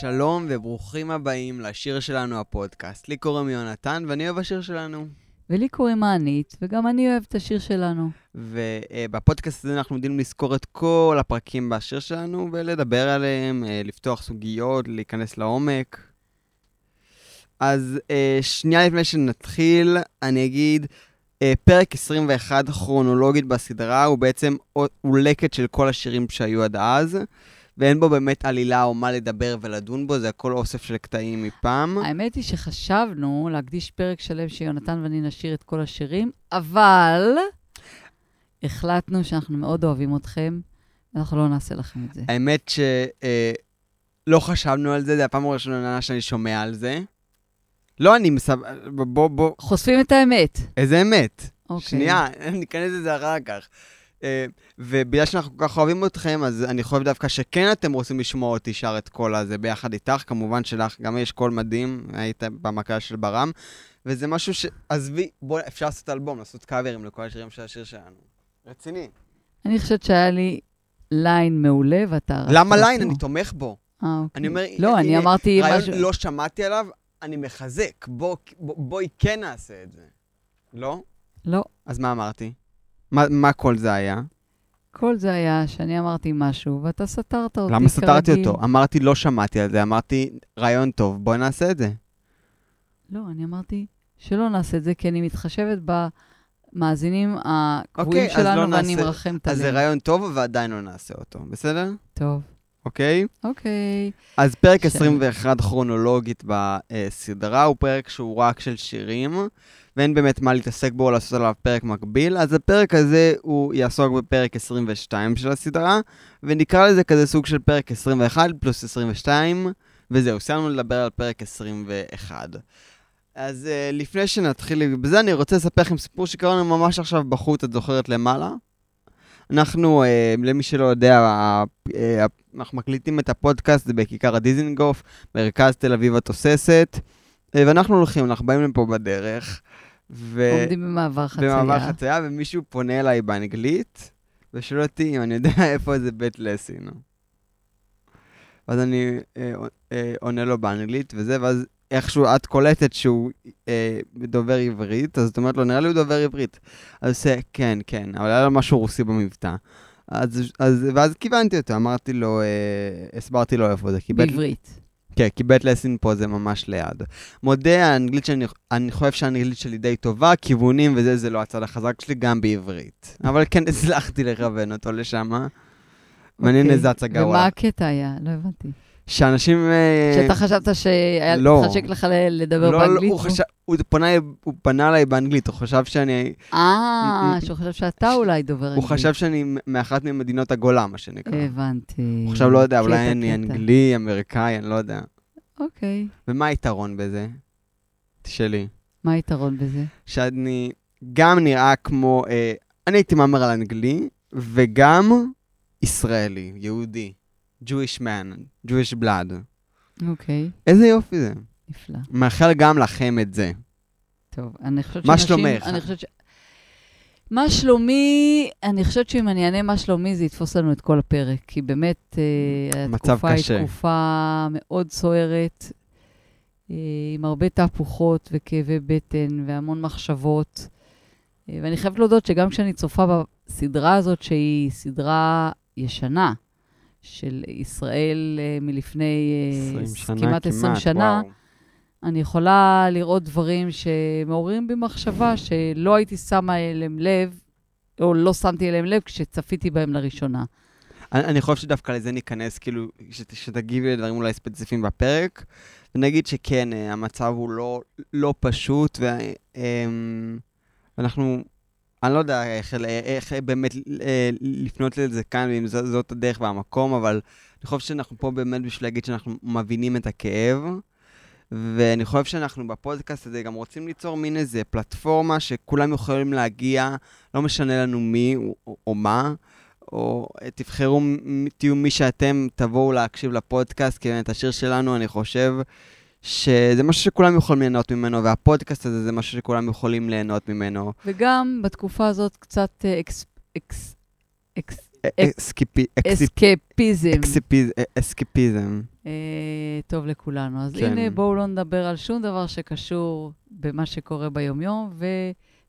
שלום וברוכים הבאים לשיר שלנו הפודקאסט. לי קוראים יונתן ואני אוהב השיר שלנו. ולי קוראים מענית, וגם אני אוהבת את השיר שלנו. ובפודקאסט הזה אנחנו עומדים לזכור את כל הפרקים בשיר שלנו ולדבר עליהם, אה, לפתוח סוגיות, להיכנס לעומק. אז אה, שנייה לפני שנתחיל, אני אגיד, אה, פרק 21 כרונולוגית בסדרה הוא בעצם הוא לקט של כל השירים שהיו עד אז. ואין בו באמת עלילה או מה לדבר ולדון בו, זה הכל אוסף של קטעים מפעם. האמת היא שחשבנו להקדיש פרק שלם שיונתן ואני נשאיר את כל השירים, אבל החלטנו שאנחנו מאוד אוהבים אתכם, ואנחנו לא נעשה לכם את זה. האמת שלא אה, חשבנו על זה, זה הפעם הראשונה שאני שומע על זה. לא, אני מסב... בוא, בוא. חושפים את האמת. איזה אמת? אוקיי. שנייה, ניכנס לזה אחר כך. אה, ובגלל שאנחנו כל כך אוהבים אתכם, אז אני חושב דווקא שכן אתם רוצים לשמוע אותי שר את כל הזה ביחד איתך. כמובן שלך גם יש קול מדהים, היית במקהלה של ברם. וזה משהו ש... עזבי, בואו, אפשר לעשות אלבום, לעשות קאברים לכל השירים של השיר שלנו. רציני. אני חושבת שהיה לי line מעולה, ואתה... למה line? אני תומך בו. אה, אוקיי. אני אומר, לא, אני אמרתי משהו... רעיון לא שמעתי עליו, אני מחזק. בואי כן נעשה את זה. לא? לא. אז מה אמרתי? מה, מה כל זה היה? כל זה היה שאני אמרתי משהו, ואתה סתרת אותי למה סתרתי אותו? אמרתי, לא שמעתי על זה, אמרתי, רעיון טוב, בואי נעשה את זה. לא, אני אמרתי שלא נעשה את זה, כי אני מתחשבת במאזינים הקבועים okay, שלנו, לא ואני מרחמת עליהם. אז זה רעיון טוב, ועדיין לא נעשה אותו, בסדר? טוב. אוקיי? אוקיי. אז פרק ש... 21 כרונולוגית בסדרה הוא פרק שהוא רק של שירים. ואין באמת מה להתעסק בו או לעשות עליו פרק מקביל, אז הפרק הזה הוא יעסוק בפרק 22 של הסדרה, ונקרא לזה כזה סוג של פרק 21 פלוס 22, וזהו, סיימנו לדבר על פרק 21. אז uh, לפני שנתחיל בזה, אני רוצה לספר לכם סיפור שקרה לנו ממש עכשיו בחוץ, את זוכרת למעלה? אנחנו, uh, למי שלא יודע, uh, אנחנו מקליטים את הפודקאסט, בכיכר הדיזינגוף, מרכז תל אביב התוססת, uh, ואנחנו הולכים, אנחנו באים לפה בדרך, ו... עומדים במעבר חצייה. במעבר חצייה, ומישהו פונה אליי באנגלית, ושואל אותי אם אני יודע איפה זה בית לסין. ואז אני אה, אה, עונה לו באנגלית וזה, ואז איכשהו את קולטת שהוא אה, דובר עברית, אז את אומרת לו, נראה לי הוא דובר עברית. אז הוא עושה, כן, כן, אבל היה לו משהו רוסי במבטא. אז, אז, ואז כיוונתי אותו, אמרתי לו, אה, הסברתי לו איפה זה. בעברית. כן, כי בית לסין פה זה ממש ליד. מודה, האנגלית שאני אני חושב שהאנגלית שלי די טובה, כיוונים וזה, זה לא הצד החזק שלי, גם בעברית. אבל כן הצלחתי לכוון אותו לשם. מעניין. איזה הצגה ומה הקטע היה? לא הבנתי. שאנשים... אה, שאתה חשבת שהיה לא. חשק לך לדבר לא, באנגלית? לא, הוא, חשב, הוא, פנה, הוא פנה אליי באנגלית, הוא חשב שאני... אה, שהוא חשב שאתה אולי דובר אנגלית. הוא חשב שאני מאחת ממדינות הגולה, מה שנקרא. הבנתי. הוא חשב, לא יודע, אולי אני אנגלי, אמריקאי, אני לא יודע. אוקיי. ומה היתרון בזה? תשאלי. מה היתרון בזה? שאני גם נראה כמו... אה, אני הייתי מהמר על אנגלי, וגם ישראלי, יהודי. Jewish man, Jewish blood. אוקיי. איזה יופי זה. נפלא. מאחל גם לכם את זה. טוב, אני חושבת מה שלומך? אני חושבת ש... מה שלומי, אני חושבת שאם אני אענה מה שלומי, זה יתפוס לנו את כל הפרק, כי באמת, אה, התקופה קשה. היא תקופה מאוד סוערת, אה, עם הרבה תהפוכות וכאבי בטן והמון מחשבות. אה, ואני חייבת להודות שגם כשאני צופה בסדרה הזאת, שהיא סדרה ישנה, של ישראל מלפני 20 שנה, כמעט 20 שנה, וואו. אני יכולה לראות דברים שמעוררים בי מחשבה שלא הייתי שמה אליהם לב, או לא שמתי אליהם לב כשצפיתי בהם לראשונה. אני, אני חושב שדווקא לזה ניכנס, כאילו, שת, שתגיבי לדברים אולי ספציפיים בפרק, ונגיד שכן, אה, המצב הוא לא, לא פשוט, אמ, ואנחנו, אני לא יודע איך, איך באמת אה, לפנות לזה כאן, אם זאת הדרך והמקום, אבל אני חושב שאנחנו פה באמת בשביל להגיד שאנחנו מבינים את הכאב. ואני חושב שאנחנו בפודקאסט הזה גם רוצים ליצור מין איזה פלטפורמה שכולם יכולים להגיע, לא משנה לנו מי או, או מה, או תבחרו, תהיו מי שאתם, תבואו להקשיב לפודקאסט, כי באמת השיר שלנו, אני חושב שזה משהו שכולם יכולים ליהנות ממנו, והפודקאסט הזה זה משהו שכולם יכולים ליהנות ממנו. וגם בתקופה הזאת קצת אקס... אקס... אקס... אסקפיזם. אסקפיזם. טוב לכולנו. אז כן. הנה, בואו לא נדבר על שום דבר שקשור במה שקורה ביומיום,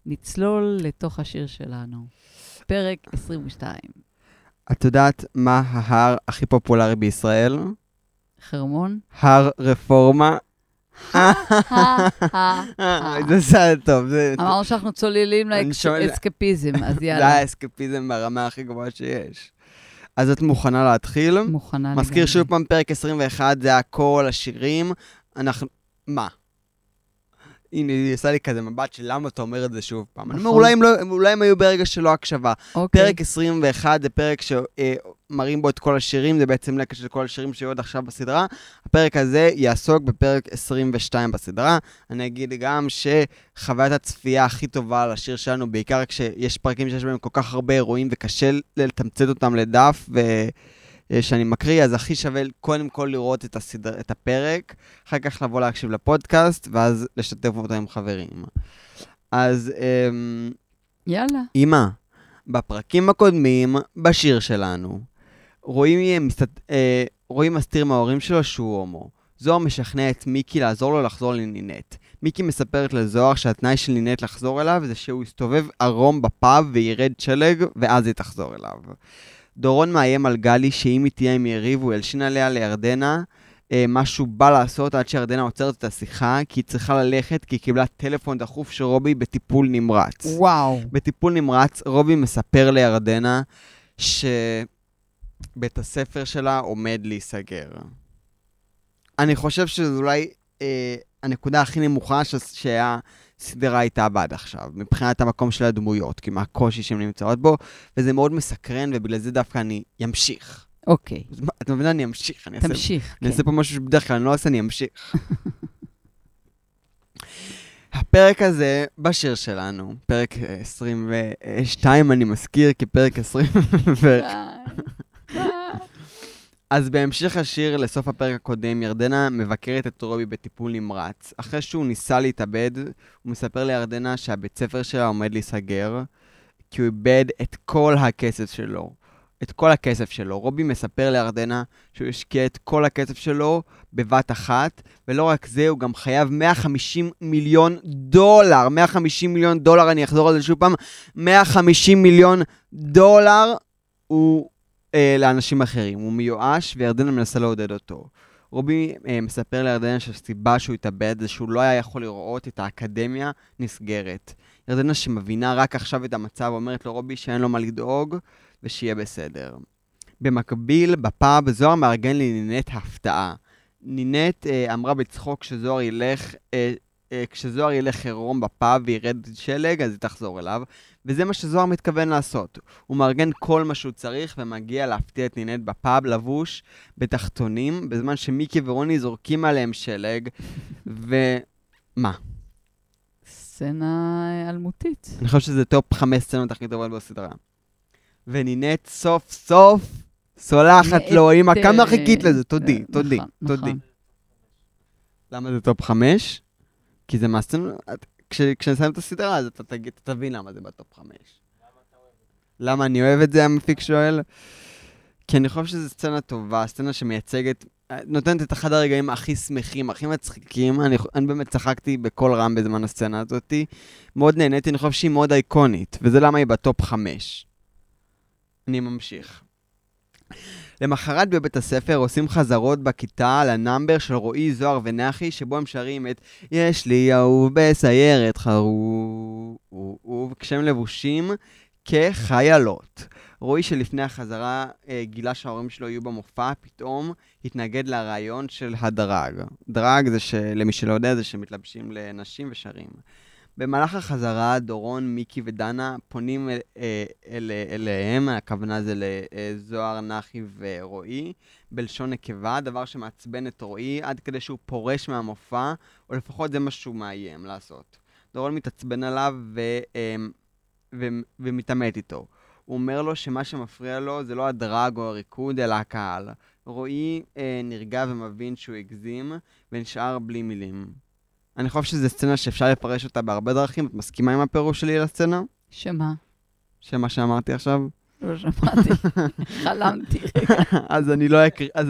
ונצלול לתוך השיר שלנו. פרק 22. את יודעת מה ההר הכי פופולרי בישראל? חרמון? הר רפורמה. זה סרט טוב. אמרנו שאנחנו צוללים לאסקפיזם, אז יאללה. זה האסקפיזם ברמה הכי גבוהה שיש. אז את מוכנה להתחיל? מוכנה לגמרי. מזכיר שוב פעם, פרק 21, זה הכל, השירים. אנחנו... מה? הנה, היא עושה לי כזה מבט של למה אתה אומר את זה שוב פעם. אני אומר, נכון. אולי הם, לא, אולי הם היו ברגע של לא הקשבה. אוקיי. פרק 21 זה פרק שמראים בו את כל השירים, זה בעצם לקט של כל השירים שהיו עד עכשיו בסדרה. הפרק הזה יעסוק בפרק 22 בסדרה. אני אגיד גם שחוויית הצפייה הכי טובה על השיר שלנו, בעיקר כשיש פרקים שיש בהם כל כך הרבה אירועים וקשה לתמצת אותם לדף, ו... אה, שאני מקריא, אז הכי שווה קודם כל לראות את, הסדר, את הפרק, אחר כך לבוא להקשיב לפודקאסט, ואז לשתף אותו עם חברים. אז... אמ, יאללה. אמא, בפרקים הקודמים, בשיר שלנו, רואים, מסת... אה, רואים מסתיר מההורים שלו שהוא הומו. זוהר משכנע את מיקי לעזור לו לחזור לנינט. מיקי מספרת לזוהר שהתנאי של נינט לחזור אליו זה שהוא יסתובב ערום בפאב וירד שלג, ואז היא תחזור אליו. דורון מאיים על גלי שאם היא תהיה עם יריב, הוא ילשין עליה לירדנה. אה, מה שהוא בא לעשות עד שירדנה עוצרת את השיחה, כי היא צריכה ללכת, כי היא קיבלה טלפון דחוף של רובי בטיפול נמרץ. וואו. בטיפול נמרץ, רובי מספר לירדנה שבית הספר שלה עומד להיסגר. אני חושב שזו אולי אה, הנקודה הכי נמוכה ש... שהיה סדרה הייתה בעד עכשיו, מבחינת המקום של הדמויות, כי מה הקושי שהן נמצאות בו, וזה מאוד מסקרן, ובגלל זה דווקא אני אמשיך. אוקיי. את מבינה? אני אמשיך. אני תמשיך, אעשה, כן. אני אעשה פה משהו שבדרך כלל אני לא עושה, אני אמשיך. הפרק הזה בשיר שלנו, פרק 22, אני מזכיר, כי פרק 20... אז בהמשך השיר, לסוף הפרק הקודם, ירדנה מבקרת את רובי בטיפול נמרץ. אחרי שהוא ניסה להתאבד, הוא מספר לירדנה שהבית ספר שלה עומד להיסגר, כי הוא איבד את כל הכסף שלו. את כל הכסף שלו. רובי מספר לירדנה שהוא השקיע את כל הכסף שלו בבת אחת, ולא רק זה, הוא גם חייב 150 מיליון דולר. 150 מיליון דולר, אני אחזור על זה שוב פעם, 150 מיליון דולר הוא אה, לאנשים אחרים. הוא מיואש, וירדנה מנסה לעודד אותו. רובי אה, מספר לירדנה שהסיבה שהוא התאבד זה שהוא לא היה יכול לראות את האקדמיה נסגרת. ירדנה שמבינה רק עכשיו את המצב אומרת לרובי שאין לו מה לדאוג ושיהיה בסדר. במקביל, בפאב, זוהר מארגן לנינט הפתעה. נינט אה, אמרה בצחוק שזוהר ילך, אה, אה, כשזוהר ילך עירום בפאב וירד שלג, אז היא תחזור אליו. וזה מה שזוהר מתכוון לעשות. הוא מארגן כל מה שהוא צריך ומגיע להפתיע את נינט בפאב לבוש בתחתונים, בזמן שמיקי ורוני זורקים עליהם שלג, ומה? סצנה אלמותית. אני חושב שזה top חמש סצנות הכי טובות בסדרה. ונינט סוף סוף סולחת לו, אמא, כמה חיכית לזה? תודי, נכון, תודי, תודי. נכון. למה זה top חמש? כי זה מהסצנות... כשנסיים את הסדרה, אז אתה תבין למה זה ב top חמש. למה אני אוהב את זה, המפיק שואל? כי אני חושב שזו סצנה טובה, סצנה שמייצגת, נותנת את אחד הרגעים הכי שמחים, הכי מצחיקים. אני, אני באמת צחקתי בקול רם בזמן הסצנה הזאת. מאוד נהניתי, אני חושב שהיא מאוד אייקונית, וזה למה היא ב top חמש. אני ממשיך. למחרת בבית הספר עושים חזרות בכיתה על ה number של רועי, זוהר ונחי, שבו הם שרים את יש לי אהוב בסיירת חרוב, כשהם לבושים כחיילות. רועי שלפני החזרה אה, גילה שההורים שלו יהיו במופע, פתאום התנגד לרעיון של ה drag. drag זה, שלמי שלא יודע, זה שמתלבשים לנשים ושרים. במהלך החזרה, דורון, מיקי ודנה פונים אל, אה, אל, אל, אליהם, הכוונה זה לזוהר, נחי ורועי, בלשון נקבה, דבר שמעצבן את רועי עד כדי שהוא פורש מהמופע, או לפחות זה מה שהוא מאיים לעשות. דורון מתעצבן עליו ו, אה, ו, ומתעמת איתו. הוא אומר לו שמה שמפריע לו זה לא הדרג או הריקוד, אלא הקהל. רועי אה, נרגע ומבין שהוא הגזים, ונשאר בלי מילים. אני חושב שזו סצנה שאפשר לפרש אותה בהרבה דרכים. את מסכימה עם הפירוש שלי לסצנה? שמה? שמה שאמרתי עכשיו? לא שמעתי, חלמתי רגע. אז אני לא אקריא, אז...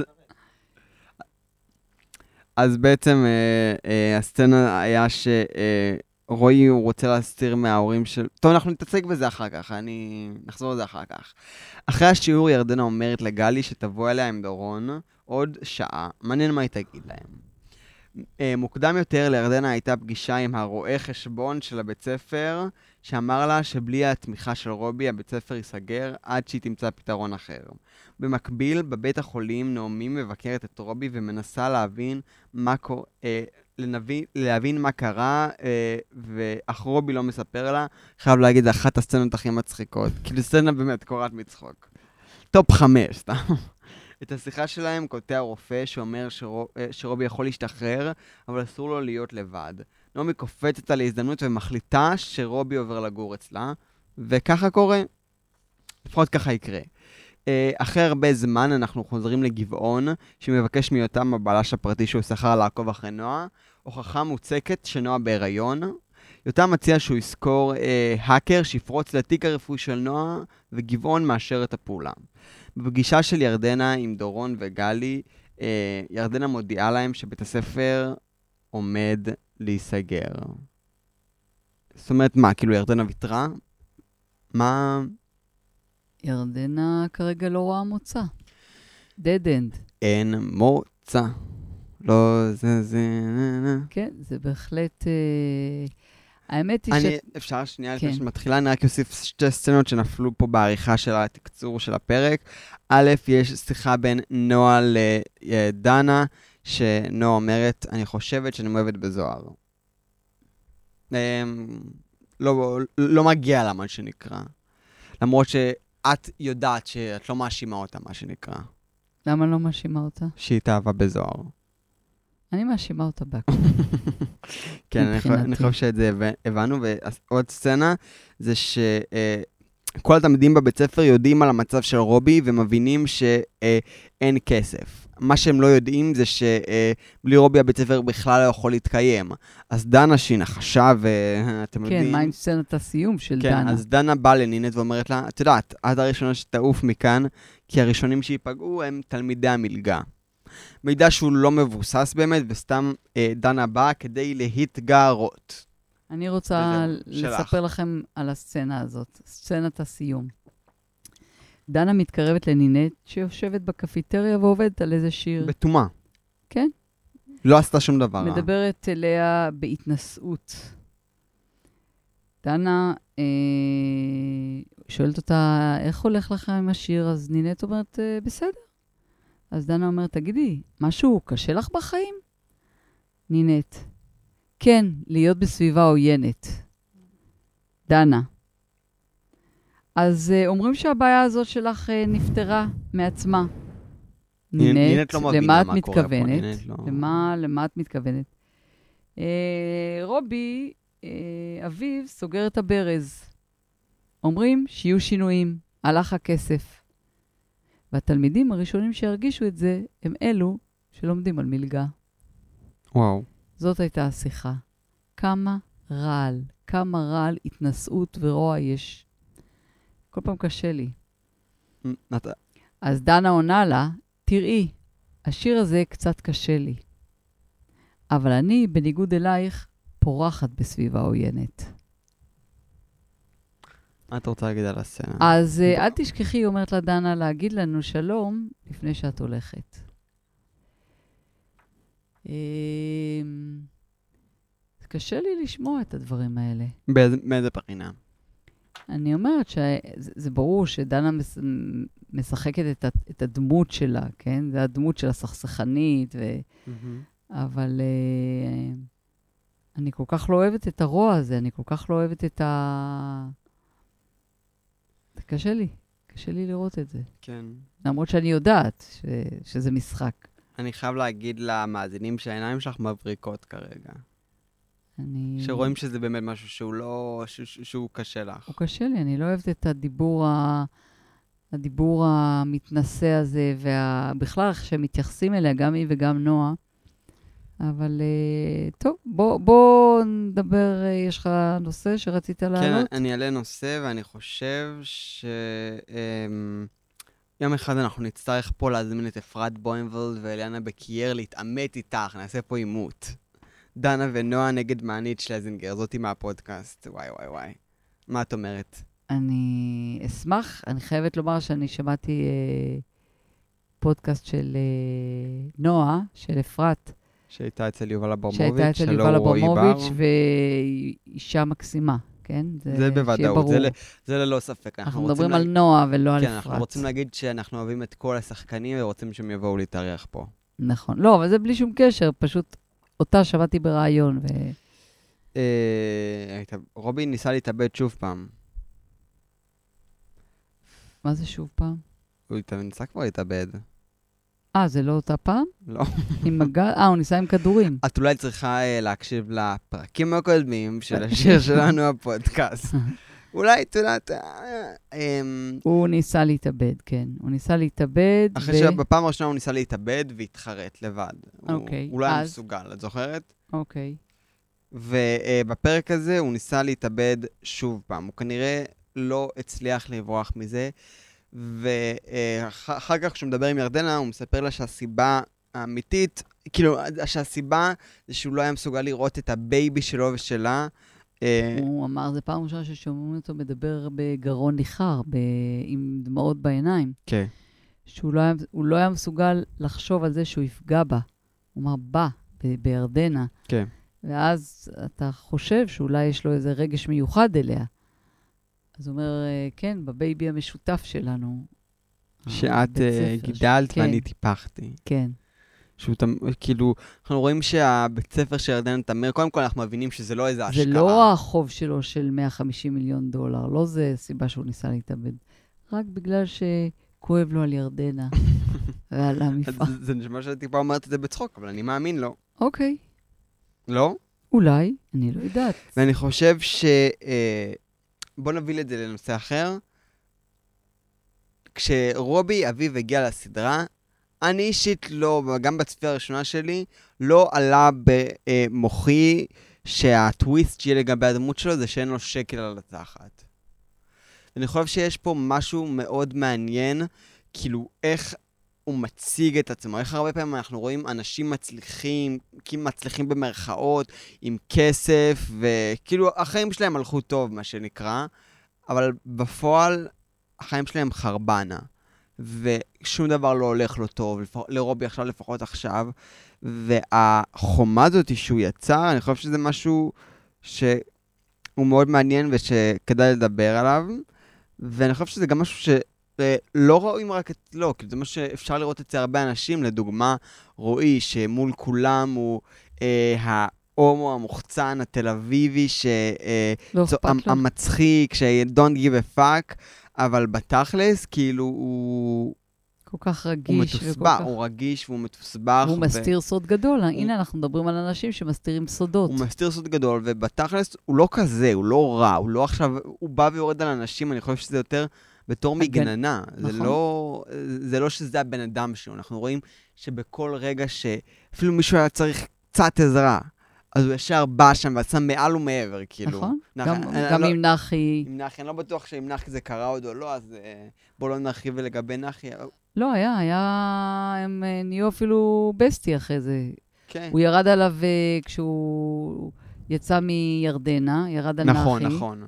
אז בעצם אה, אה, הסצנה היה שרועי הוא רוצה להסתיר מההורים של... טוב, אנחנו נתעסק בזה אחר כך, אני... נחזור לזה אחר כך. אחרי השיעור ירדנה אומרת לגלי שתבוא אליה עם דורון עוד שעה, מעניין מה היא תגיד להם. אה, מוקדם יותר לירדנה הייתה פגישה עם הרואה חשבון של הבית ספר, שאמר לה שבלי התמיכה של רובי הבית ספר ייסגר עד שהיא תמצא פתרון אחר. במקביל, בבית החולים נעמי מבקרת את רובי ומנסה להבין מה קורה... אה, לנבין, להבין מה קרה, אה, ואך רובי לא מספר לה. חייב להגיד, זו אחת הסצנות הכי מצחיקות. כאילו, סצנה באמת קורעת מצחוק. top חמש, סתם. את השיחה שלהם קוטע רופא שאומר שרוב, אה, שרובי יכול להשתחרר, אבל אסור לו להיות לבד. נעמי קופצת על ההזדמנות ומחליטה שרובי עובר לגור אצלה, וככה קורה. לפחות ככה יקרה. אה, אחרי הרבה זמן אנחנו חוזרים לגבעון, שמבקש מיותם הבלש הפרטי שהוא שכר לעקוב אחרי נועה, הוכחה מוצקת שנועה בהיריון. יותם מציע שהוא יזכור אה, האקר שיפרוץ לתיק הרפואי של נועה, וגבעון מאשר את הפעולה. בפגישה של ירדנה עם דורון וגלי, אה, ירדנה מודיעה להם שבית הספר עומד להיסגר. זאת אומרת, מה, כאילו ירדנה ויתרה? מה... ירדנה כרגע לא רואה מוצא. dead end. אין מוצא. לא, זה, זה... כן, זה בהחלט... אה... האמת היא אני, ש... אפשר שנייה לפני כן. שמתחילה, אני רק אוסיף שתי סצנות שנפלו פה בעריכה של התקצור של הפרק. א', יש שיחה בין נועה לדנה, שנועה אומרת, אני חושבת שאני מאוהבת בזוהר. אמ, לא, לא מגיע לה, מה שנקרא. למרות שאת יודעת שאת לא מאשימה אותה, מה שנקרא. למה לא מאשימה אותה? שהיא התאהבה בזוהר. אני מאשימה אותה בהכל. כן, אני חושב שאת זה הבנו, ועוד סצנה זה שכל אה, התלמידים בבית ספר יודעים על המצב של רובי ומבינים שאין כסף. מה שהם לא יודעים זה שבלי רובי הבית ספר בכלל לא יכול להתקיים. אז דנה שהיא נחשה, ואתם כן, יודעים... כן, מה עם סצנת הסיום של כן, דנה? כן, אז דנה באה לנינת ואומרת לה, את יודעת, את הראשונה שתעוף מכאן, כי הראשונים שייפגעו הם תלמידי המלגה. מידע שהוא לא מבוסס באמת, וסתם אה, דנה באה כדי להתגרות. אני רוצה לספר שלך. לכם על הסצנה הזאת, סצנת הסיום. דנה מתקרבת לנינט, שיושבת בקפיטריה ועובדת על איזה שיר. בטומאה. כן. לא עשתה שום דבר. מדברת אליה בהתנשאות. דנה אה, שואלת אותה, איך הולך לך עם השיר? אז נינט אומרת, אה, בסדר. אז דנה אומרת, תגידי, משהו קשה לך בחיים? נינט, כן, להיות בסביבה עוינת. דנה, אז uh, אומרים שהבעיה הזאת שלך uh, נפתרה מעצמה. נינט, לא למה את מתכוונת? לא... למה, למה את מתכוונת? Uh, רובי, uh, אביו, סוגר את הברז. אומרים שיהיו שינויים, הלך הכסף. והתלמידים הראשונים שירגישו את זה הם אלו שלומדים על מלגה. וואו. זאת הייתה השיחה. כמה רעל, כמה רעל, התנשאות ורוע יש. כל פעם קשה לי. נת... אז דנה עונה לה, תראי, השיר הזה קצת קשה לי. אבל אני, בניגוד אלייך, פורחת בסביבה עוינת. מה את רוצה להגיד על הסצנה? אז uh, אל תשכחי, היא אומרת לדנה, להגיד לנו שלום לפני שאת הולכת. Uh, קשה לי לשמוע את הדברים האלה. באיזה בחינה? אני אומרת שזה ברור שדנה מש, משחקת את, את הדמות שלה, כן? זה הדמות של הסכסכנית, ו... mm-hmm. אבל uh, אני כל כך לא אוהבת את הרוע הזה, אני כל כך לא אוהבת את ה... קשה לי, קשה לי לראות את זה. כן. למרות שאני יודעת ש, שזה משחק. אני חייב להגיד למאזינים שהעיניים שלך מבריקות כרגע. אני... שרואים שזה באמת משהו שהוא לא... ש, שהוא קשה לך. הוא קשה לי, אני לא אוהבת את הדיבור, ה... הדיבור המתנשא הזה, ובכלל איך שהם מתייחסים אליה, גם היא וגם נועה. אבל uh, טוב, בוא, בוא נדבר, uh, יש לך נושא שרצית להעלות? כן, אני אעלה נושא, ואני חושב ש... Um, יום אחד אנחנו נצטרך פה להזמין את אפרת בוימבולד ואליאנה בקייר להתעמת איתך, נעשה פה עימות. דנה ונועה נגד מענית שלזינגר, זאתי מהפודקאסט, וואי וואי וואי. מה את אומרת? אני אשמח, אני חייבת לומר שאני שמעתי אה, פודקאסט של אה, נועה, של אפרת. שהייתה אצל יובל אברמוביץ', שהייתה אצל יובל אברמוביץ', והיא אישה מקסימה. כן? זה, זה בוודאות, זה, זה ללא ספק. אנחנו, אנחנו מדברים לה... על נועה ולא כן, על אפרת. כן, אנחנו רוצים להגיד שאנחנו אוהבים את כל השחקנים ורוצים שהם יבואו להתארח פה. נכון. לא, אבל זה בלי שום קשר, פשוט אותה שמעתי בריאיון. ו... אה, רובי ניסה להתאבד שוב פעם. מה זה שוב פעם? הוא ניסה כבר להתאבד. אה, זה לא אותה פעם? לא. עם מגל? אה, הוא ניסה עם כדורים. את אולי צריכה uh, להקשיב לפרקים הקודמים של השיר שלנו, הפודקאסט. אולי, את יודעת... אה, אמ, הוא ניסה להתאבד, כן. הוא ניסה להתאבד. אחרי שבפעם הראשונה הוא ניסה להתאבד והתחרט לבד. אוקיי. הוא לא היה מסוגל, את זוכרת? אוקיי. ובפרק הזה הוא ניסה להתאבד שוב פעם. הוא כנראה לא הצליח לברוח מזה. ואחר כך, כשהוא מדבר עם ירדנה, הוא מספר לה שהסיבה האמיתית, כאילו, שהסיבה זה שהוא לא היה מסוגל לראות את ה baby שלו ושלה. אה, הוא אמר, זו פעם ראשונה ששומעים אותו מדבר בגרון ניחר, ב... עם דמעות בעיניים. כן. שהוא לא היה, לא היה מסוגל לחשוב על זה שהוא יפגע בה. הוא אמר, בה, בירדנה. כן. ואז אתה חושב שאולי יש לו איזה רגש מיוחד אליה. אז הוא אומר, אה, כן, ב baby המשותף שלנו. שאת uh, גידלת כן. ואני טיפחתי. כן. שהוא, כאילו, אנחנו רואים שהבית ספר של ירדן תמיר, קודם כל אנחנו מבינים שזה לא איזה השקעה. זה לא החוב שלו של 150 מיליון דולר, לא זה סיבה שהוא ניסה להתאבד. רק בגלל שכואב לו על ירדנה ועל המפעל. זה נשמע שאת טיפה אומרת את זה בצחוק, אבל אני מאמין לו. אוקיי. לא? אולי, אני לא יודעת. ואני חושב ש... אה, בוא נוביל את זה לנושא אחר. כשרובי אביב הגיע לסדרה, אני אישית לא, גם בצפייה הראשונה שלי, לא עלה במוחי שהטוויסט שיהיה לגבי הדמות שלו זה שאין לו שקל על התחת. אני חושב שיש פה משהו מאוד מעניין, כאילו איך הוא מציג את עצמו. איך הרבה פעמים אנחנו רואים אנשים מצליחים, כאילו מצליחים במרכאות, עם כסף, וכאילו החיים שלהם הלכו טוב, מה שנקרא, אבל בפועל החיים שלהם חרבנה. ושום דבר לא הולך לו טוב, לפח, לרובי עכשיו לפחות עכשיו. והחומה הזאת שהוא יצר, אני חושב שזה משהו שהוא מאוד מעניין ושכדאי לדבר עליו. ואני חושב שזה גם משהו ש... לא רואים רק את לא, כאילו זה מה שאפשר לראות אצל הרבה אנשים, לדוגמה, רועי שמול כולם הוא אה, ההומו המוחצן התל אביבי, ש... אה, לא צו, המ, המצחיק, ש-don't give a fuck, אבל בתכלס, כאילו הוא... כל כך רגיש. הוא מתוסבך, הוא רגיש והוא מתוסבך. הוא ו... מסתיר סוד גדול. הוא... הנה, אנחנו מדברים על אנשים שמסתירים סודות. הוא מסתיר סוד גדול, ובתכלס הוא לא כזה, הוא לא רע, הוא לא עכשיו, הוא בא ויורד על אנשים, אני חושב שזה יותר... בתור מגננה. נכון. זה, לא, זה לא שזה הבן אדם שלו, אנחנו רואים שבכל רגע שאפילו מישהו היה צריך קצת עזרה, אז הוא ישר בא שם ועשה מעל ומעבר, כאילו. נכון, נח... גם, אני, גם לא, עם נחי. עם נחי, אני לא בטוח שאם נחי זה קרה עוד או לא, אז uh, בואו לא נרחיב לגבי נחי. לא, היה, היה, הם אה, נהיו אפילו בסטי אחרי זה. כן. הוא ירד עליו כשהוא יצא מירדנה, ירד על נכון, נחי. נכון, נכון.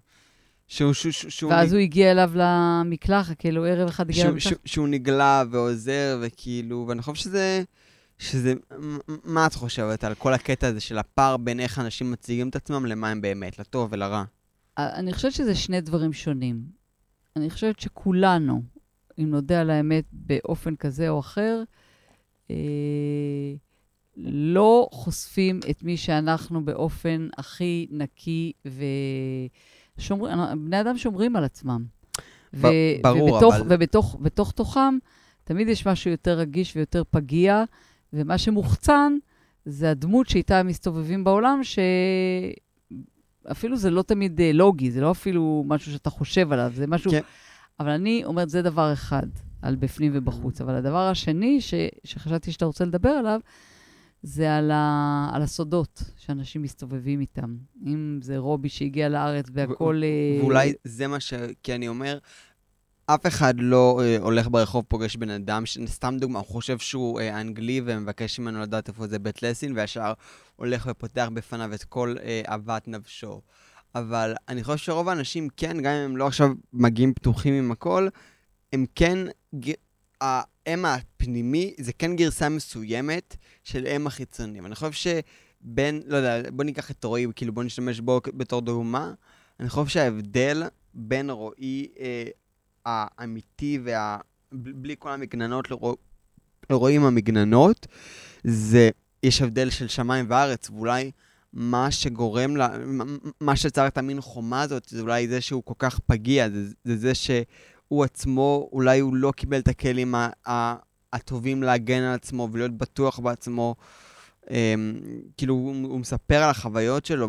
שהוא, שהוא, שהוא ואז נג... הוא הגיע אליו למקלחת, כאילו ערב אחד הגיע למקלחת. שהוא, שהוא נגלה ועוזר, וכאילו, ואני חושב שזה, שזה, מה את חושבת על כל הקטע הזה של הפער בין איך אנשים מציגים את עצמם למה הם באמת, לטוב ולרע? אני חושבת שזה שני דברים שונים. אני חושבת שכולנו, אם נודה על האמת באופן כזה או אחר, אה, לא חושפים את מי שאנחנו באופן הכי נקי ו... שומר, בני אדם שומרים על עצמם. ו- ברור, ובתוך, אבל... ובתוך בתוך תוכם, תמיד יש משהו יותר רגיש ויותר פגיע, ומה שמוחצן זה הדמות שאיתה הם מסתובבים בעולם, שאפילו זה לא תמיד אה, לוגי, זה לא אפילו משהו שאתה חושב עליו, זה משהו... כן. אבל אני אומרת, זה דבר אחד, על בפנים ובחוץ. אבל הדבר השני ש... שחשבתי שאתה רוצה לדבר עליו, זה על, ה, על הסודות שאנשים מסתובבים איתם. אם זה רובי שהגיע לארץ והכל... אה, ואולי זה מה ש... כי אני אומר, אף אחד לא אה, הולך ברחוב, פוגש בן אדם, ש... סתם דוגמה, הוא חושב שהוא אה, אנגלי ומבקש ממנו לדעת איפה זה בית לסין, וישר הולך ופותח בפניו את כל אה, אהבת נפשו. אבל אני חושב שרוב האנשים כן, גם אם הם לא עכשיו מגיעים פתוחים עם הכל, הם כן, האם הפנימי, זה כן גרסה מסוימת של אם החיצוני. אני חושב שבין, לא יודע, בוא ניקח את רועי, כאילו בוא נשתמש בו בתור דוגמה. אני חושב שההבדל בין רועי אה, האמיתי וה... בלי כל המגננות לרוע... לרועי עם המגננות, זה, יש הבדל של שמיים וארץ, ואולי מה שגורם לה, מה שצר את המין חומה הזאת, זה אולי זה שהוא כל כך פגיע, זה זה, זה שהוא עצמו, אולי הוא לא קיבל את הכלים הטובים להגן על עצמו ולהיות בטוח בעצמו. Um, כאילו, הוא, הוא מספר על החוויות שלו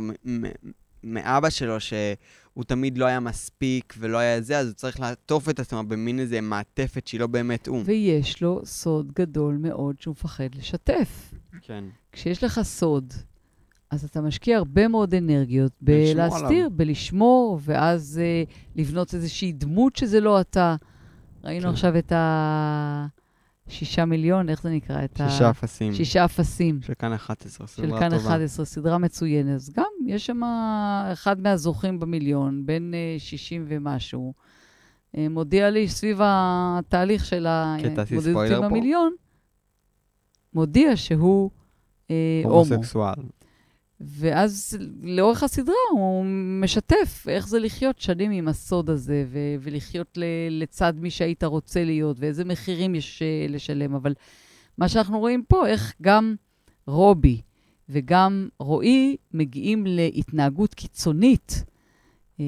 מאבא שלו, שהוא תמיד לא היה מספיק ולא היה זה, אז הוא צריך לעטוף את עצמו במין איזה מעטפת שהיא לא באמת הוא. ויש לו סוד גדול מאוד שהוא מפחד לשתף. כן. כשיש לך סוד, אז אתה משקיע הרבה מאוד אנרגיות בלהסתיר. בלשמור, ואז uh, לבנות איזושהי דמות שזה לא אתה. ראינו כן. עכשיו את ה... שישה מיליון, איך זה נקרא? את שישה אפסים. שישה אפסים. של כאן 11, סדרה טובה. של כאן 11, סדרה מצוינת. אז גם, יש שם אחד מהזוכים במיליון, uh, 60 ומשהו, uh, מודיע לי סביב התהליך של ההתמודדות עם המיליון, מודיע שהוא הומו. הומוסקסואל. ואז לאורך הסדרה הוא משתף איך זה לחיות שנים עם הסוד הזה, ו- ולחיות ל- לצד מי שהיית רוצה להיות, ואיזה מחירים יש uh, לשלם. אבל מה שאנחנו רואים פה, איך גם רובי וגם רועי מגיעים להתנהגות קיצונית, uh,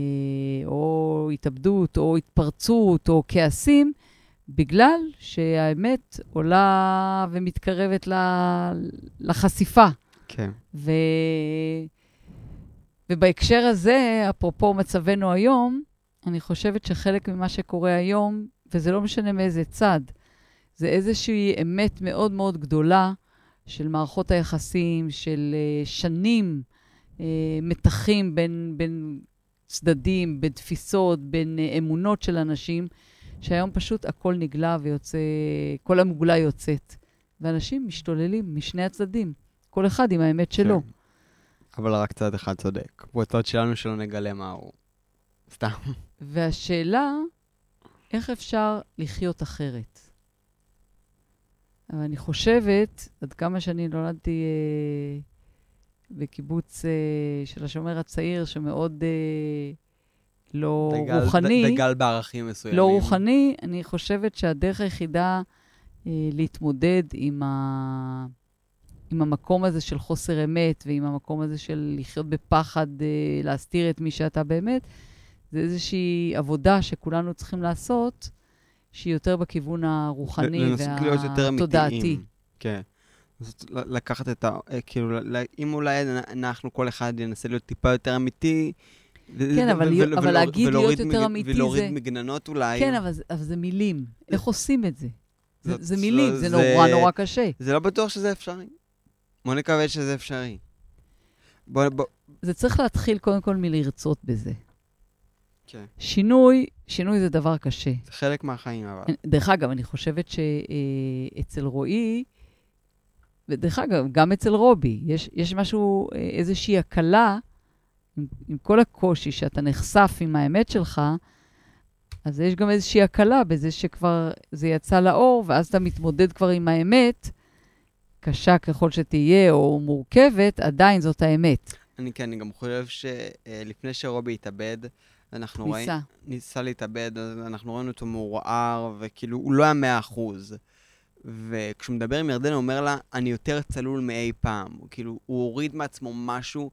או התאבדות, או התפרצות, או כעסים, בגלל שהאמת עולה ומתקרבת לחשיפה. כן. ו... ובהקשר הזה, אפרופו מצבנו היום, אני חושבת שחלק ממה שקורה היום, וזה לא משנה מאיזה צד, זה איזושהי אמת מאוד מאוד גדולה של מערכות היחסים, של uh, שנים uh, מתחים בין, בין צדדים, בין תפיסות, בין uh, אמונות של אנשים, שהיום פשוט הכל נגלה ויוצא, כל המוגלה יוצאת. ואנשים משתוללים משני הצדדים. כל אחד עם האמת שלו. כן. אבל רק צד אחד צודק. הוא הצד שלנו שלא נגלה מה הוא. סתם. והשאלה, איך אפשר לחיות אחרת? אבל אני חושבת, עד כמה שאני נולדתי אה, בקיבוץ אה, של השומר הצעיר, שמאוד אה, לא דגל, רוחני, ד, דגל בערכים מסוימים. לא רוחני, אני חושבת שהדרך היחידה אה, להתמודד עם ה... עם המקום הזה של חוסר אמת ועם המקום הזה של לחיות בפחד, אה, להסתיר את מי שאתה באמת, זה איזושהי עבודה שכולנו צריכים לעשות, שהיא יותר בכיוון הרוחני והתודעתי. כן. לקחת את ה... אה, כאילו, אם אולי אנחנו, כל אחד ינסה להיות טיפה יותר אמיתי, כן, אבל, אבל להגיד להיות יותר אמיתי זה... ולהוריד מגננות אולי. כן, אבל, אבל זה מילים. איך עושים את זה? זה, זה מילים, זה, זה נורא נורא קשה. זה לא בטוח שזה אפשרי. בוא נקווה שזה אפשרי. בוא, בוא... זה צריך להתחיל קודם כל מלרצות בזה. כן. שינוי, שינוי זה דבר קשה. זה חלק מהחיים, אבל. דרך אגב, אני חושבת שאצל רועי, ודרך אגב, גם אצל רובי, יש, יש משהו, אה, איזושהי הקלה, עם, עם כל הקושי שאתה נחשף עם האמת שלך, אז יש גם איזושהי הקלה בזה שכבר זה יצא לאור, ואז אתה מתמודד כבר עם האמת, קשה ככל שתהיה או מורכבת, עדיין זאת האמת. אני כן, אני גם חושב שלפני שרובי התאבד, אנחנו ניסה. רואים... ניסה להתאבד, אז אנחנו ראינו אותו מעורער, וכאילו, הוא לא היה מאה אחוז. וכשהוא מדבר עם ירדן, הוא אומר לה, אני יותר צלול מאי פעם. כאילו, הוא הוריד מעצמו משהו.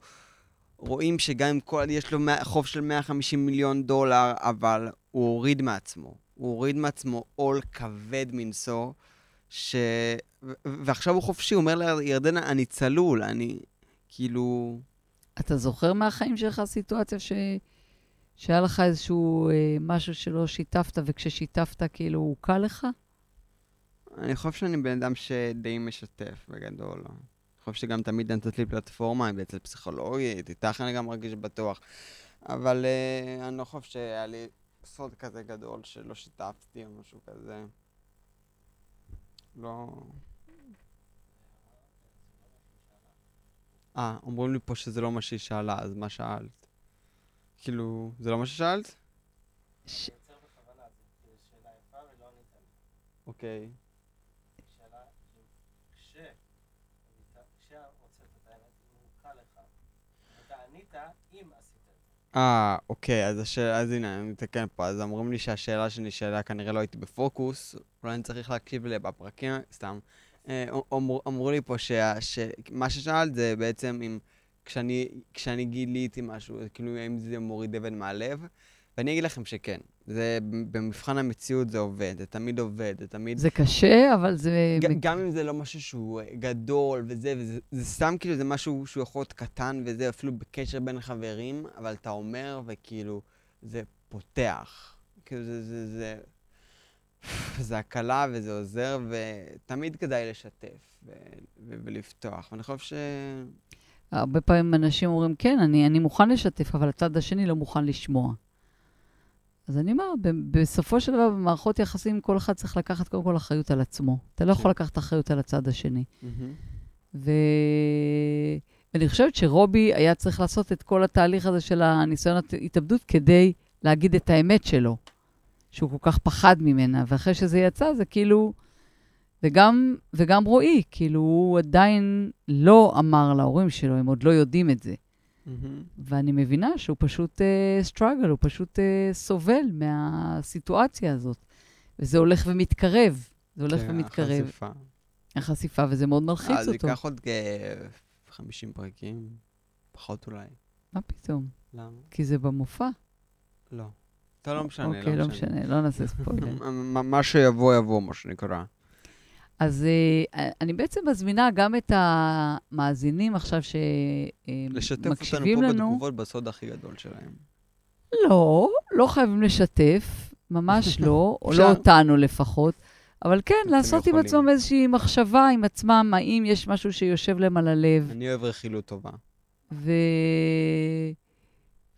רואים שגם אם כל, יש לו חוב של 150 מיליון דולר, אבל הוא הוריד מעצמו. הוא הוריד מעצמו עול כבד מנשוא. ש... ועכשיו הוא חופשי, הוא אומר לירדנה, אני צלול, אני כאילו... אתה זוכר מהחיים שלך סיטואציה ש... שהיה לך איזשהו אה, משהו שלא שיתפת, וכששיתפת כאילו הוא קל לך? אני חושב שאני בן אדם שדי משתף בגדול. אני חושב שגם תמיד נתת לי פלטפורמה, אם אצל פסיכולוגית, איתך אני גם מרגיש בטוח. אבל uh, אני לא חושב שהיה לי סוד כזה גדול שלא שיתפתי או משהו כזה. לא... אה, אומרים לי פה שזה לא מה שהיא שאלה, אז מה שאלת? כאילו, זה לא מה ששאלת? ש... אוקיי. אה, אוקיי, אז, השאל... אז הנה, אני מתקן פה. אז אומרים לי שהשאלה שנשאלה כנראה לא הייתי בפוקוס, אולי אני צריך להקשיב אליה בפרקים, סתם. אה, אמר, אמרו לי פה שה... שמה ששאלת זה בעצם אם כשאני, כשאני גיליתי משהו, כאילו האם זה מוריד אבן מהלב, ואני אגיד לכם שכן. זה, במבחן המציאות זה עובד, זה תמיד עובד, זה תמיד... זה קשה, אבל זה... ג, גם אם זה לא משהו שהוא אה, גדול וזה, וזה זה סתם כאילו זה משהו שהוא יכול להיות קטן וזה, אפילו בקשר בין חברים, אבל אתה אומר וכאילו, זה פותח. כאילו זה, זה, זה, זה הקלה וזה עוזר, ותמיד כדאי לשתף ו, ו, ולפתוח. ואני חושב ש... הרבה פעמים אנשים אומרים, כן, אני, אני מוכן לשתף, אבל הצד השני לא מוכן לשמוע. אז אני אומר, בסופו של דבר, במערכות יחסים, כל אחד צריך לקחת קודם כל אחריות על עצמו. אתה לא יכול לקחת אחריות על הצד השני. ו... ואני חושבת שרובי היה צריך לעשות את כל התהליך הזה של הניסיון התאבדות כדי להגיד את האמת שלו, שהוא כל כך פחד ממנה, ואחרי שזה יצא, זה כאילו... וגם, וגם רועי, כאילו, הוא עדיין לא אמר להורים שלו, הם עוד לא יודעים את זה. Mm-hmm. ואני מבינה שהוא פשוט סטראגל, uh, הוא פשוט uh, סובל מהסיטואציה הזאת. וזה הולך ומתקרב. זה הולך כן, ומתקרב. החשיפה. החשיפה, וזה מאוד מלחיץ אותו. אז ייקח עוד כ-50 פרקים, פחות אולי. מה פתאום? למה? כי זה במופע. לא. אתה לא משנה, אוקיי, לא משנה. אוקיי, לא משנה, לא נעשה ספוילר. מה שיבוא, יבוא, מה שנקרא. אז uh, אני בעצם מזמינה גם את המאזינים עכשיו שמקשיבים לנו. לשתף אותנו פה בתגובות בסוד הכי גדול שלהם. לא, לא חייבים לשתף, ממש לא, או לא אותנו לפחות. אבל כן, לעשות יכולים. עם עצמם איזושהי מחשבה עם עצמם, האם יש משהו שיושב להם על הלב. אני אוהב רכילות טובה. ו...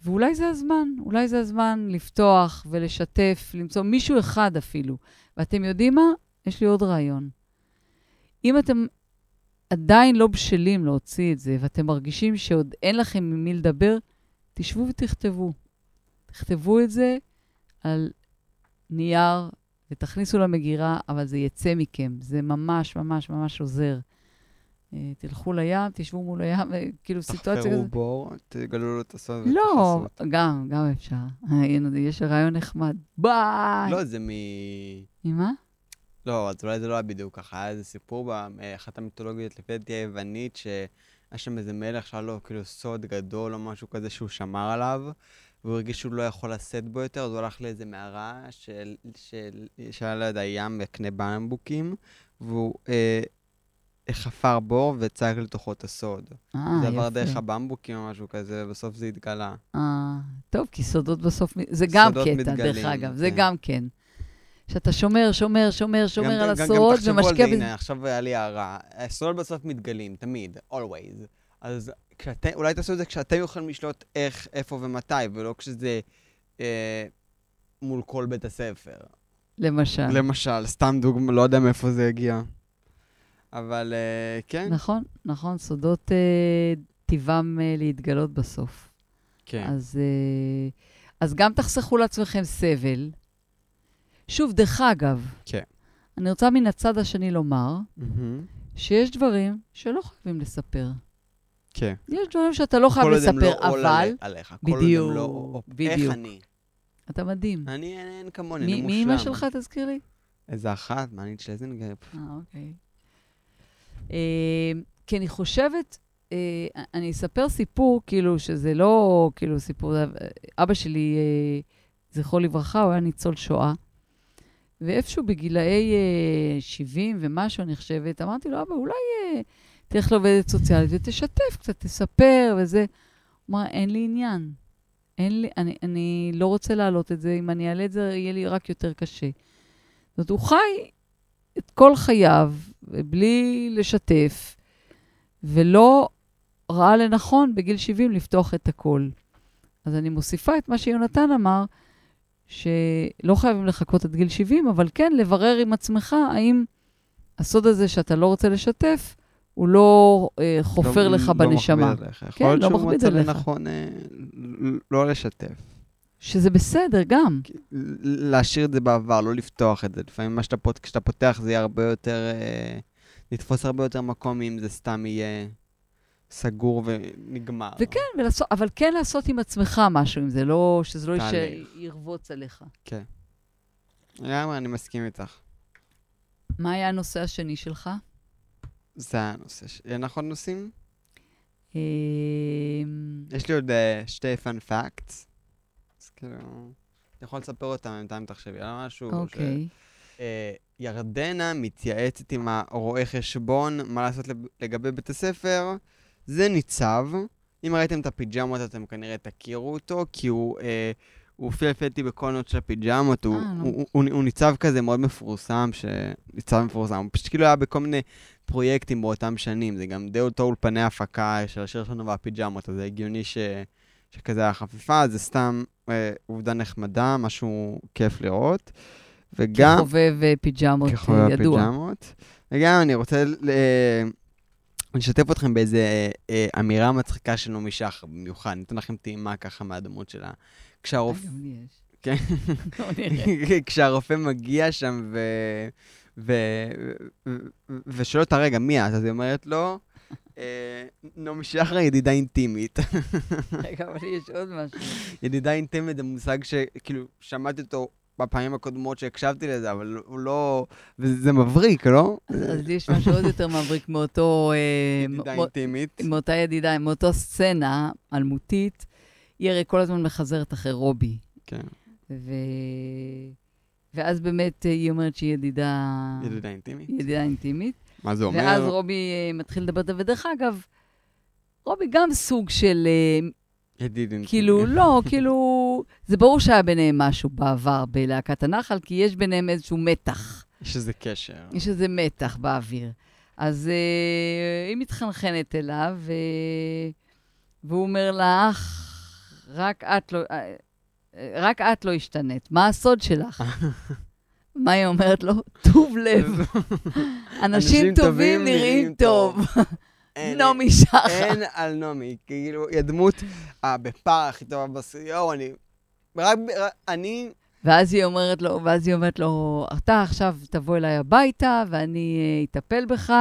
ואולי זה הזמן, אולי זה הזמן לפתוח ולשתף, למצוא מישהו אחד אפילו. ואתם יודעים מה? יש לי עוד רעיון. אם אתם עדיין לא בשלים להוציא את זה, ואתם מרגישים שעוד אין לכם עם מי לדבר, תשבו ותכתבו. תכתבו את זה על נייר ותכניסו למגירה, אבל זה יצא מכם. זה ממש ממש ממש עוזר. אה, תלכו לים, תשבו מול הים, כאילו סיטואציה כזאת. תחפרו בור, תגלו לו את הסוד לא, גם, גם אפשר. יש רעיון נחמד. ביי! לא, זה מ... ממה? לא, אז אולי זה לא היה בדיוק ככה, היה איזה סיפור באחת המיתולוגיות לפי דעתי היוונית, שהיה שם איזה מלך שהיה לו כאילו סוד גדול או משהו כזה שהוא שמר עליו, והוא הרגיש שהוא לא יכול לשאת בו יותר, אז הוא הלך לאיזה מערה של, של, שהיה ליד הים וקנה במבוקים, והוא אה, חפר בור וצעק לתוכו את הסוד. אה, יפה. זה עבר דרך הבמבוקים או משהו כזה, ובסוף זה התגלה. אה, טוב, כי סודות בסוף, זה גם קטע, מתגלים, דרך אגב, כן. זה גם כן. שאתה שומר, שומר, שומר, שומר על הסוד ומשקיע בזה. גם תחשבו על זה, הנה, עכשיו היה לי הערה. הסוד בסוף מתגלים, תמיד, always. אז כשאתם, אולי תעשו את זה כשאתם יכולים לשלוט איך, איפה ומתי, ולא כשזה אה, מול כל בית הספר. למשל. למשל, סתם דוגמא, לא יודע מאיפה זה הגיע. אבל אה, כן. נכון, נכון, סודות אה, טבעם אה, להתגלות בסוף. כן. אז, אה, אז גם תחסכו לעצמכם סבל, שוב, דרך אגב, כן. אני רוצה מן הצד השני לומר, mm-hmm. שיש דברים שלא חייבים לספר. כן. יש דברים שאתה לא חייב לספר, לא אבל... עליך. בדיוק, לא... בדיוק. איך אני? אתה מדהים. אני, אין כמוני, אני מושלם. מי אימא שלך, תזכיר לי? איזה אחת, מענית שלזינגר. אה, אוקיי. אה, כי אני חושבת, אה, אני אספר סיפור, כאילו, שזה לא, כאילו, סיפור... אבא שלי, אה, זכרו לברכה, הוא היה ניצול שואה. ואיפשהו בגילאי uh, 70 ומשהו, אני חושבת, אמרתי לו, אבא, אולי uh, תלך לעובדת סוציאלית ותשתף קצת, תספר וזה. הוא אמר, אין לי עניין. אין לי, אני, אני לא רוצה להעלות את זה, אם אני אעלה את זה, יהיה לי רק יותר קשה. זאת אומרת, הוא חי את כל חייו בלי לשתף, ולא ראה לנכון בגיל 70 לפתוח את הכל. אז אני מוסיפה את מה שיונתן אמר, שלא חייבים לחכות עד גיל 70, אבל כן לברר עם עצמך האם הסוד הזה שאתה לא רוצה לשתף, הוא לא אה, חופר לא, לך לא בנשמה. לא מכביד עליך. כן, יכול להיות לא שהוא מצא לנכון אה, לא לשתף. שזה בסדר גם. להשאיר את זה בעבר, לא לפתוח את זה. לפעמים מה שאתה, פות, כשאתה פותח זה יהיה הרבה יותר, אה, לתפוס הרבה יותר מקום אם זה סתם יהיה סגור ונגמר. וכן, ולעשות, אבל כן לעשות עם עצמך משהו, אם זה לא, שזה לא ירבוץ עליך. כן. לגמרי, אני מסכים איתך. מה היה הנושא השני שלך? זה הנושא. אין לך עוד נושאים? אמ, יש לי עוד אה, שתי fun facts. אז כאילו, אני יכול לספר אותם בינתיים תחשבי על משהו. אוקיי. אה, ירדנה מתייעצת עם הרואה חשבון מה לעשות לגבי בית הספר. זה ניצב. אם ראיתם את הפיג'מות, אתם כנראה תכירו אותו, כי הוא... אה, הוא לדעתי בכל עונות של הפיג'מות, הוא, אה, הוא, הוא, הוא, הוא ניצב כזה מאוד מפורסם, ש... ניצב מפורסם, הוא פשוט כאילו היה בכל מיני פרויקטים באותם שנים, זה גם די אותו אולפני הפקה של השיר שלנו והפיג'מות, אז זה הגיוני ש... שכזה היה חפיפה, זה סתם אה, עובדה נחמדה, משהו כיף לראות. וגם... כחובב אה, פיג'מות כחובב אה, ידוע. כחובב פיג'מות. וגם אני רוצה ל... לשתף אתכם באיזה אה, אמירה מצחיקה של נעמי שחר במיוחד, אני אתן לכם טעימה ככה מהדמות שלה. כשהרופא... כן. כשהרופא מגיע שם ו... ו... ושואל אותה, רגע, מי את? אז היא אומרת לו, אה, נעמי שחר ידידה אינטימית. רגע, אבל יש עוד משהו. ידידה אינטימית זה מושג שכאילו, שמעתי אותו בפעמים הקודמות שהקשבתי לזה, אבל הוא לא... וזה מבריק, לא? אז יש משהו עוד יותר מבריק מאותו... אה, ידידה אינטימית. מאותה ידידה, מאותה סצנה אלמותית. היא הרי כל הזמן מחזרת אחרי רובי. כן. ו... ואז באמת אה, היא אומרת שהיא ידידה... ידידה אינטימית. ידידה אינטימית. מה זה אומר? ואז רובי אה, מתחיל לדבר, ודרך אגב, רובי גם סוג של... ידיד אינטימי. כאילו, לא, כאילו, זה ברור שהיה ביניהם משהו בעבר בלהקת הנחל, כי יש ביניהם איזשהו מתח. יש איזה קשר. יש איזה מתח באוויר. אז אה, היא מתחנחנת אליו, ו... והוא אומר לה, אך, רק את לא... אה, רק את לא השתנית. מה הסוד שלך? מה היא אומרת לו? טוב לב. אנשים טובים נראים טוב. נעמי שחר. אין על נעמי, כאילו, היא הדמות בפער הכי טובה בסיור, אני... רק, אני... ואז היא אומרת לו, ואז היא אומרת לו, אתה עכשיו תבוא אליי הביתה ואני אה, אטפל בך,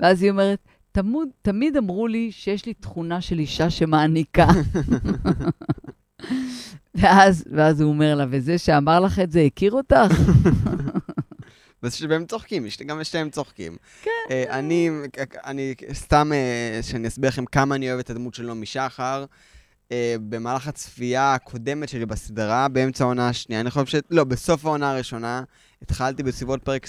ואז היא אומרת, תמוד, תמיד אמרו לי שיש לי תכונה של אישה שמעניקה. ואז, ואז הוא אומר לה, וזה שאמר לך את זה, הכיר אותך? והם צוחקים, גם שניהם צוחקים. כן. Uh, אני, אני סתם, uh, שאני אסביר לכם כמה אני אוהב את הדמות של נעמי שחר. Uh, במהלך הצפייה הקודמת שלי בסדרה, באמצע העונה השנייה, אני חושב ש... לא, בסוף העונה הראשונה, התחלתי בסביבות פרק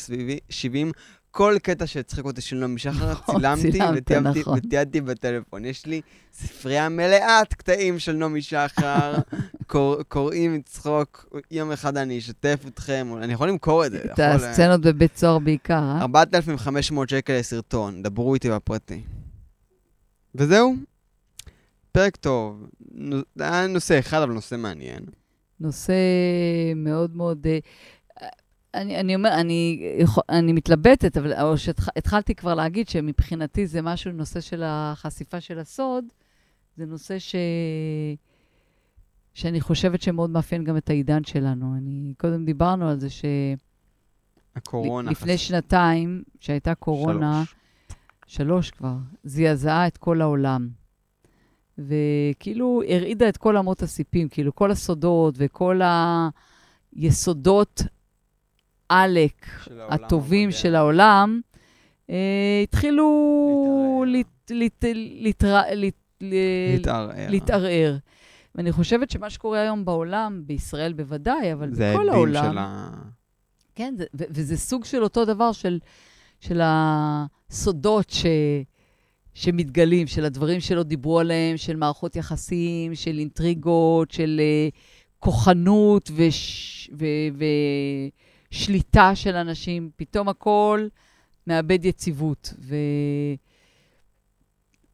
70, כל קטע שהצחיק אותי של נעמי שחר, נכון, צילמתי נכון. ותיעדתי בטלפון. יש לי ספרייה מלאת קטעים של נעמי שחר, קוראים מצחוק. יום אחד אני אשתף אתכם, אני יכול למכור את זה. את הסצנות בבית סוהר בעיקר, אה? 4,500 שקל לסרטון, דברו איתי בפרטי. וזהו. פרק טוב. היה נושא אחד, אבל נושא מעניין. נושא מאוד מאוד... אה, אני, אני אומר, אני, אני מתלבטת, אבל או שהתחלתי כבר להגיד שמבחינתי זה משהו, נושא של החשיפה של הסוד, זה נושא ש... שאני חושבת שמאוד מאפיין גם את העידן שלנו. אני, קודם דיברנו על זה ש... הקורונה. לפני חס... שנתיים, שהייתה קורונה, שלוש. שלוש כבר, זעזעה את כל העולם. וכאילו הרעידה את כל אמות הסיפים, כאילו כל הסודות וכל היסודות עלק הטובים של העולם, אה, התחילו להתערער. ואני חושבת שמה שקורה היום בעולם, בישראל בוודאי, אבל בכל העולם... זה של ה... כן, זה, ו- וזה סוג של אותו דבר של, של הסודות ש, שמתגלים, של הדברים שלא דיברו עליהם, של מערכות יחסים, של אינטריגות, של uh, כוחנות וש, ו, ושליטה של אנשים. פתאום הכל מאבד יציבות. ו...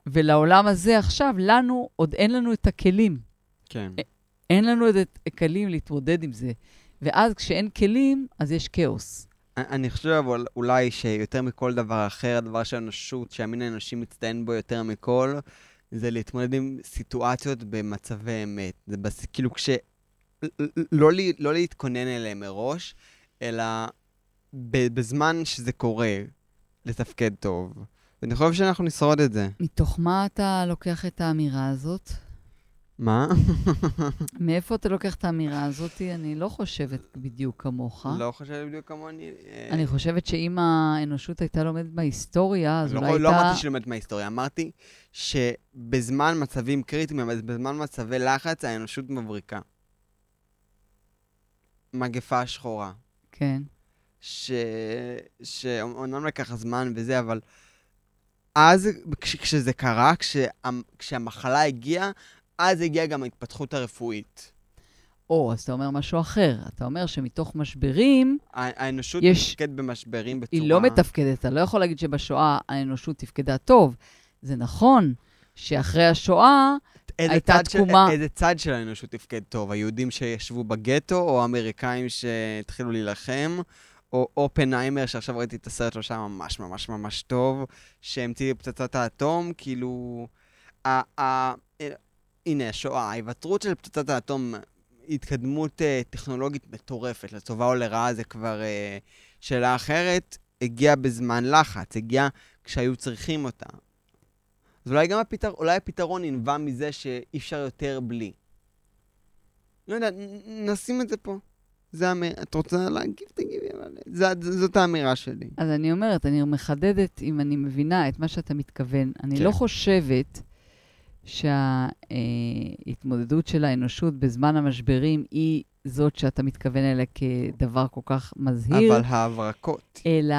ולעולם הזה עכשיו, לנו, עוד אין לנו את הכלים. כן. אין לנו את הכלים להתמודד עם זה. ואז כשאין כלים, אז יש כאוס. אני חושב אבל אולי שיותר מכל דבר אחר, הדבר שהאנושות, שהמין האנושי מצטיין בו יותר מכל, זה להתמודד עם סיטואציות במצבי אמת. זה בס... כאילו כש... לא, לא להתכונן אליהם מראש, אלא בזמן שזה קורה, לתפקד טוב. ואני חושב שאנחנו נשרוד את זה. מתוך מה אתה לוקח את האמירה הזאת? מה? מאיפה אתה לוקח את האמירה הזאת? אני לא חושבת בדיוק כמוך. לא חושבת בדיוק כמוני. אה, אני חושבת שאם האנושות הייתה לומדת מההיסטוריה, אז לא, אולי לא הייתה... לא אמרתי שהיא לומדת מההיסטוריה, אמרתי שבזמן מצבים קריטיים, בזמן מצבי לחץ, האנושות מבריקה. מגפה שחורה. כן. שאומנם לקח זמן וזה, אבל אז, כש, כשזה קרה, כשה, כשהמחלה הגיעה, אז הגיעה גם ההתפתחות הרפואית. או, אז אתה אומר משהו אחר. אתה אומר שמתוך משברים... האנושות יש... מתפקדת במשברים בצורה... היא לא מתפקדת. אתה לא יכול להגיד שבשואה האנושות תפקדה טוב. זה נכון שאחרי השואה הייתה תקומה... של, איזה צד של האנושות תפקד טוב? היהודים שישבו בגטו, או האמריקאים שהתחילו להילחם, או אופנהיימר, שעכשיו ראיתי את הסרט שלו שם ממש ממש ממש טוב, שהמציא פצצת האטום, כאילו... ה- ה- הנה, השואה, ההיוותרות של פצצת האטום, התקדמות uh, טכנולוגית מטורפת, לטובה או לרעה זה כבר uh, שאלה אחרת, הגיעה בזמן לחץ, הגיעה כשהיו צריכים אותה. אז אולי גם הפתר... אולי הפתרון ינבע מזה שאי אפשר יותר בלי. לא יודע, נשים את זה פה. זה המ... את רוצה להגיב, תגיבי, אבל זאת, זאת האמירה שלי. אז אני אומרת, אני מחדדת, אם אני מבינה את מה שאתה מתכוון. אני כן. לא חושבת שההתמודדות של האנושות בזמן המשברים היא זאת שאתה מתכוון אליה כדבר כל כך מזהיר. אבל ההברקות. אלא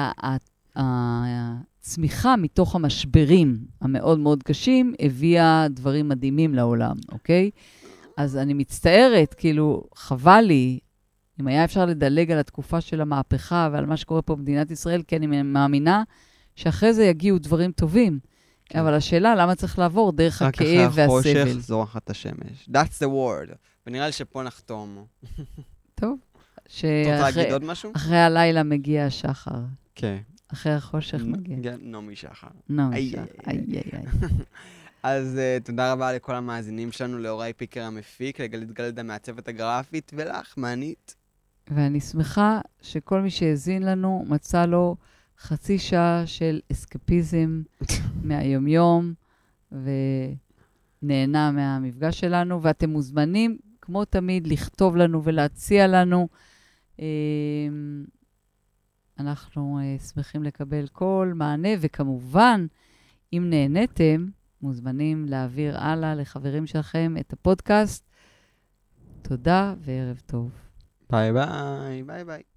הצמיחה מתוך המשברים המאוד מאוד קשים הביאה דברים מדהימים לעולם, אוקיי? אז אני מצטערת, כאילו, חבל לי, אם היה אפשר לדלג על התקופה של המהפכה ועל מה שקורה פה במדינת ישראל, כי אני מאמינה שאחרי זה יגיעו דברים טובים. כן. אבל השאלה, למה צריך לעבור דרך הכאב והסבל? רק אחרי החושך זורחת השמש. That's the word. ונראה לי שפה נחתום. טוב. שאחרי... אתה רוצה להגיד עוד משהו? אחרי הלילה מגיע השחר. כן. אחרי החושך מגיע. כן, נעמי שחר. נעמי שחר, איי איי איי. אז uh, תודה רבה לכל המאזינים שלנו, לאורי פיקר המפיק, לגלית גלדה מהצוות הגרפית, ולך, מענית. ואני שמחה שכל מי שהאזין לנו מצא לו חצי שעה של אסקפיזם מהיומיום, ונהנה מהמפגש שלנו, ואתם מוזמנים, כמו תמיד, לכתוב לנו ולהציע לנו. אמ, אנחנו אה, שמחים לקבל כל מענה, וכמובן, אם נהניתם, מוזמנים להעביר הלאה לחברים שלכם את הפודקאסט. תודה וערב טוב. ביי ביי, ביי ביי.